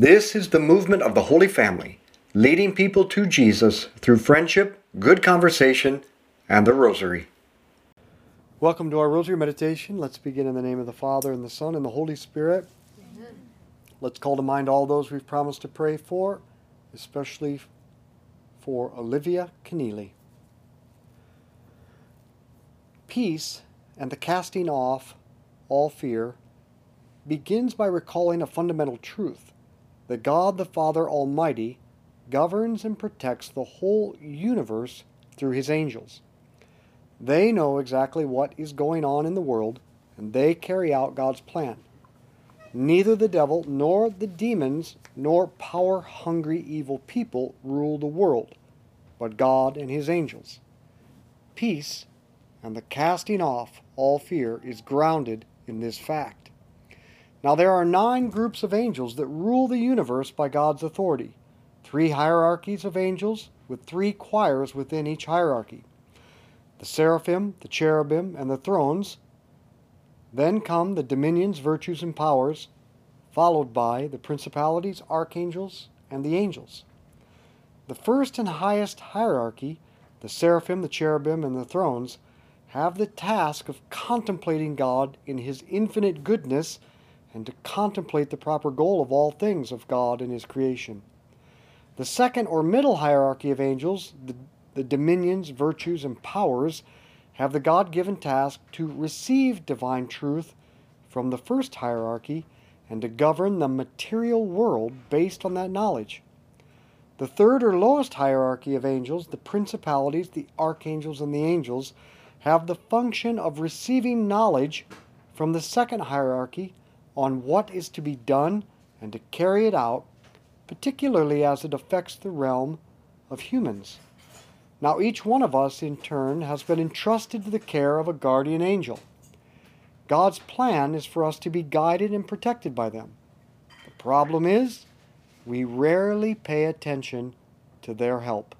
This is the movement of the Holy Family, leading people to Jesus through friendship, good conversation, and the Rosary. Welcome to our Rosary meditation. Let's begin in the name of the Father, and the Son, and the Holy Spirit. Amen. Let's call to mind all those we've promised to pray for, especially for Olivia Keneally. Peace and the casting off all fear begins by recalling a fundamental truth that God the Father Almighty governs and protects the whole universe through his angels. They know exactly what is going on in the world, and they carry out God's plan. Neither the devil nor the demons nor power hungry evil people rule the world, but God and his angels. Peace and the casting off all fear is grounded in this fact. Now there are nine groups of angels that rule the universe by God's authority. Three hierarchies of angels with three choirs within each hierarchy. The seraphim, the cherubim, and the thrones. Then come the dominions, virtues, and powers, followed by the principalities, archangels, and the angels. The first and highest hierarchy, the seraphim, the cherubim, and the thrones, have the task of contemplating God in His infinite goodness and to contemplate the proper goal of all things of God and His creation. The second or middle hierarchy of angels, the, the dominions, virtues, and powers, have the God given task to receive divine truth from the first hierarchy and to govern the material world based on that knowledge. The third or lowest hierarchy of angels, the principalities, the archangels, and the angels, have the function of receiving knowledge from the second hierarchy on what is to be done and to carry it out, particularly as it affects the realm of humans. Now, each one of us, in turn, has been entrusted to the care of a guardian angel. God's plan is for us to be guided and protected by them. The problem is, we rarely pay attention to their help.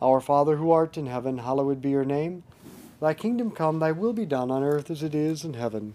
Our Father who art in heaven, hallowed be your name. Thy kingdom come, thy will be done on earth as it is in heaven.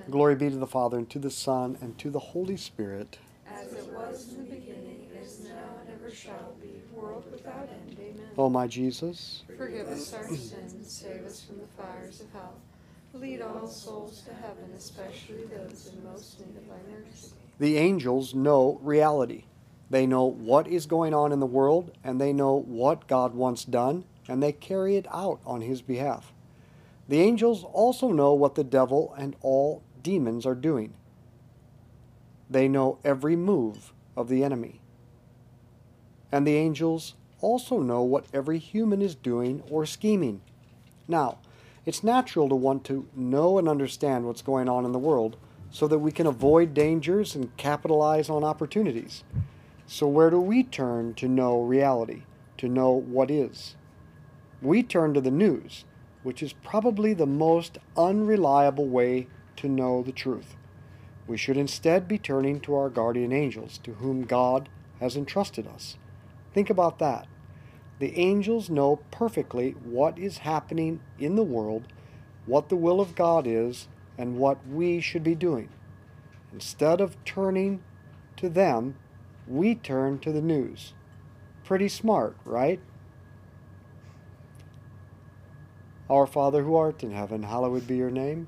Glory be to the Father, and to the Son, and to the Holy Spirit. As it was in the beginning, is now, and ever shall be, world without end. Amen. O my Jesus, Forgive us our sins, save us from the fires of hell. Lead all souls to heaven, especially those in most need of thy mercy. the angels know reality. They know what is going on in the world, and they know what God wants done, and they carry it out on His behalf. The angels also know what the devil and all demons are doing. They know every move of the enemy. And the angels also know what every human is doing or scheming. Now, it's natural to want to know and understand what's going on in the world so that we can avoid dangers and capitalize on opportunities. So, where do we turn to know reality, to know what is? We turn to the news, which is probably the most unreliable way to know the truth. We should instead be turning to our guardian angels, to whom God has entrusted us. Think about that. The angels know perfectly what is happening in the world, what the will of God is, and what we should be doing. Instead of turning to them, we turn to the news. Pretty smart, right? Our Father who art in heaven, hallowed be your name.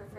of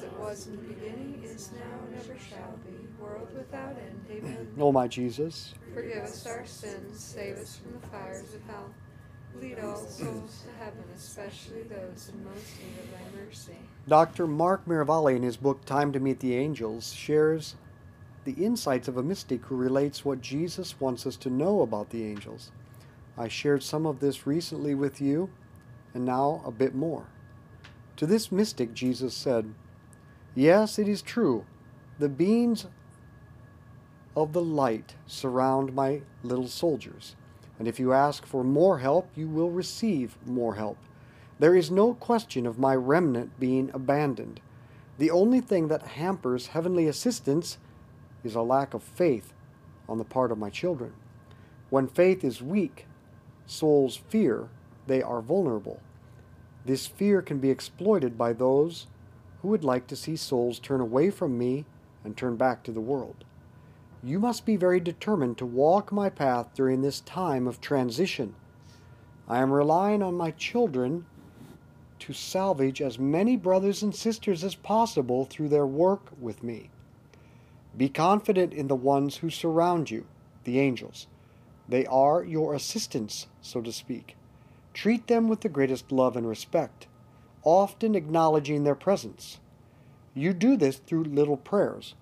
As it was in the beginning, is now, and ever shall be, world without end. Amen. O my Jesus, Forgive us our sins, save us from the fires of hell. Lead all souls to heaven, especially those in most need of thy mercy. Dr. Mark Miravalle, in his book Time to Meet the Angels, shares the insights of a mystic who relates what Jesus wants us to know about the angels. I shared some of this recently with you, and now a bit more. To this mystic, Jesus said, Yes, it is true. The beams of the light surround my little soldiers, and if you ask for more help, you will receive more help. There is no question of my remnant being abandoned. The only thing that hampers heavenly assistance is a lack of faith on the part of my children. When faith is weak, souls fear they are vulnerable. This fear can be exploited by those who would like to see souls turn away from me and turn back to the world. You must be very determined to walk my path during this time of transition. I am relying on my children to salvage as many brothers and sisters as possible through their work with me. Be confident in the ones who surround you, the angels. They are your assistants, so to speak. Treat them with the greatest love and respect, often acknowledging their presence. You do this through little prayers,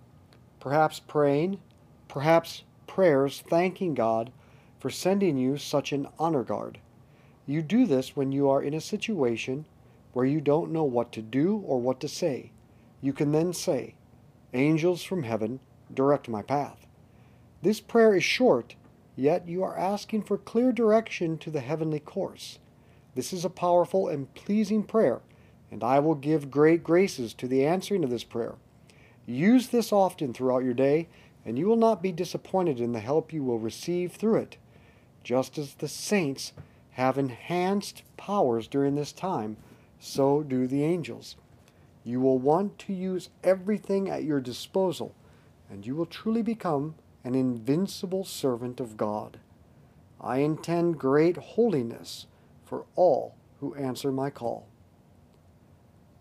perhaps praying, perhaps prayers thanking God for sending you such an honor guard. You do this when you are in a situation where you don't know what to do or what to say. You can then say, Angels from heaven, direct my path. This prayer is short, yet you are asking for clear direction to the heavenly course. This is a powerful and pleasing prayer, and I will give great graces to the answering of this prayer. Use this often throughout your day, and you will not be disappointed in the help you will receive through it. Just as the saints have enhanced powers during this time, so do the angels. You will want to use everything at your disposal, and you will truly become an invincible servant of God. I intend great holiness for all who answer my call.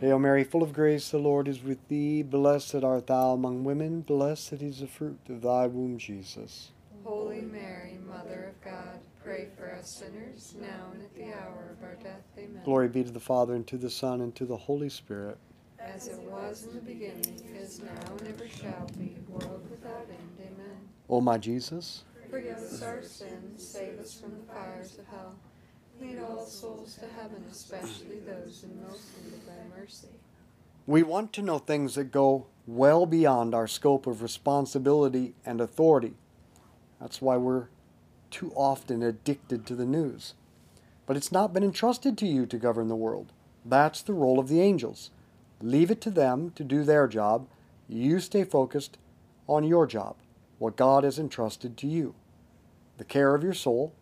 Hail Mary, full of grace, the Lord is with thee. Blessed art thou among women, blessed is the fruit of thy womb, Jesus. Holy Mary, Mother of God, pray for us sinners, now and at the hour of our death. Amen. Glory be to the Father, and to the Son, and to the Holy Spirit. As it was in the beginning, is now, and ever shall be, world without end. Amen. O my Jesus, Forgive us our sins, save us from the fires of hell. Lead all souls to heaven, especially those in most need of thy mercy. we want to know things that go well beyond our scope of responsibility and authority. That's why we're too often addicted to the news. But it's not been entrusted to you to govern the world. That's the role of the angels. Leave it to them to do their job. You stay focused on your job, what God has entrusted to you. The care of your soul,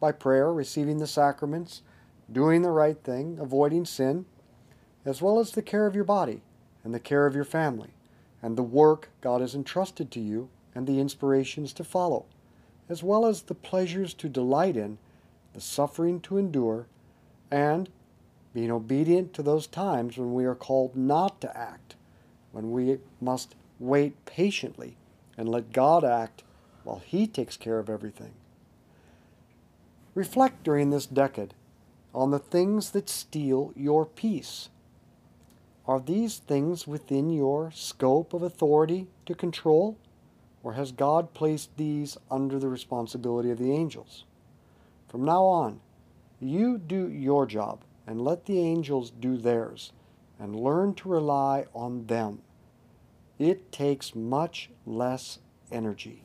by prayer, receiving the sacraments, doing the right thing, avoiding sin, as well as the care of your body and the care of your family, and the work God has entrusted to you and the inspirations to follow, as well as the pleasures to delight in, the suffering to endure, and being obedient to those times when we are called not to act, when we must wait patiently and let God act while He takes care of everything. Reflect during this decade on the things that steal your peace. Are these things within your scope of authority to control? Or has God placed these under the responsibility of the angels? From now on, you do your job and let the angels do theirs and learn to rely on them. It takes much less energy.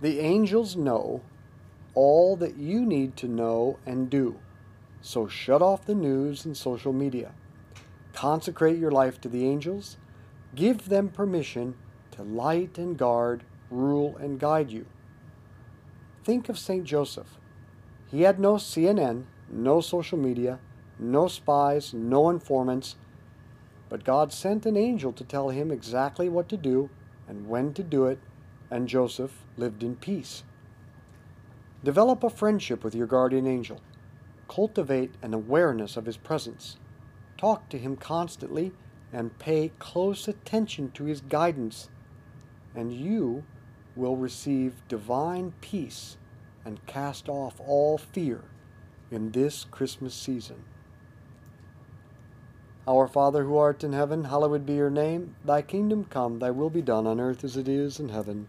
The angels know all that you need to know and do. So shut off the news and social media. Consecrate your life to the angels. Give them permission to light and guard, rule and guide you. Think of St. Joseph. He had no CNN, no social media, no spies, no informants, but God sent an angel to tell him exactly what to do and when to do it, and Joseph lived in peace. Develop a friendship with your guardian angel. Cultivate an awareness of his presence. Talk to him constantly and pay close attention to his guidance, and you will receive divine peace and cast off all fear in this Christmas season. Our Father who art in heaven, hallowed be your name. Thy kingdom come, thy will be done on earth as it is in heaven.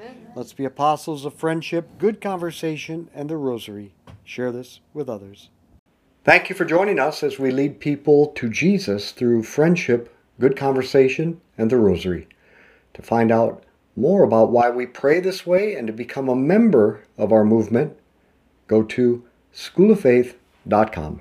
Amen. let's be apostles of friendship, good conversation, and the rosary. Share this with others. Thank you for joining us as we lead people to Jesus through friendship, good conversation, and the rosary. To find out more about why we pray this way and to become a member of our movement, go to schooloffaith.com.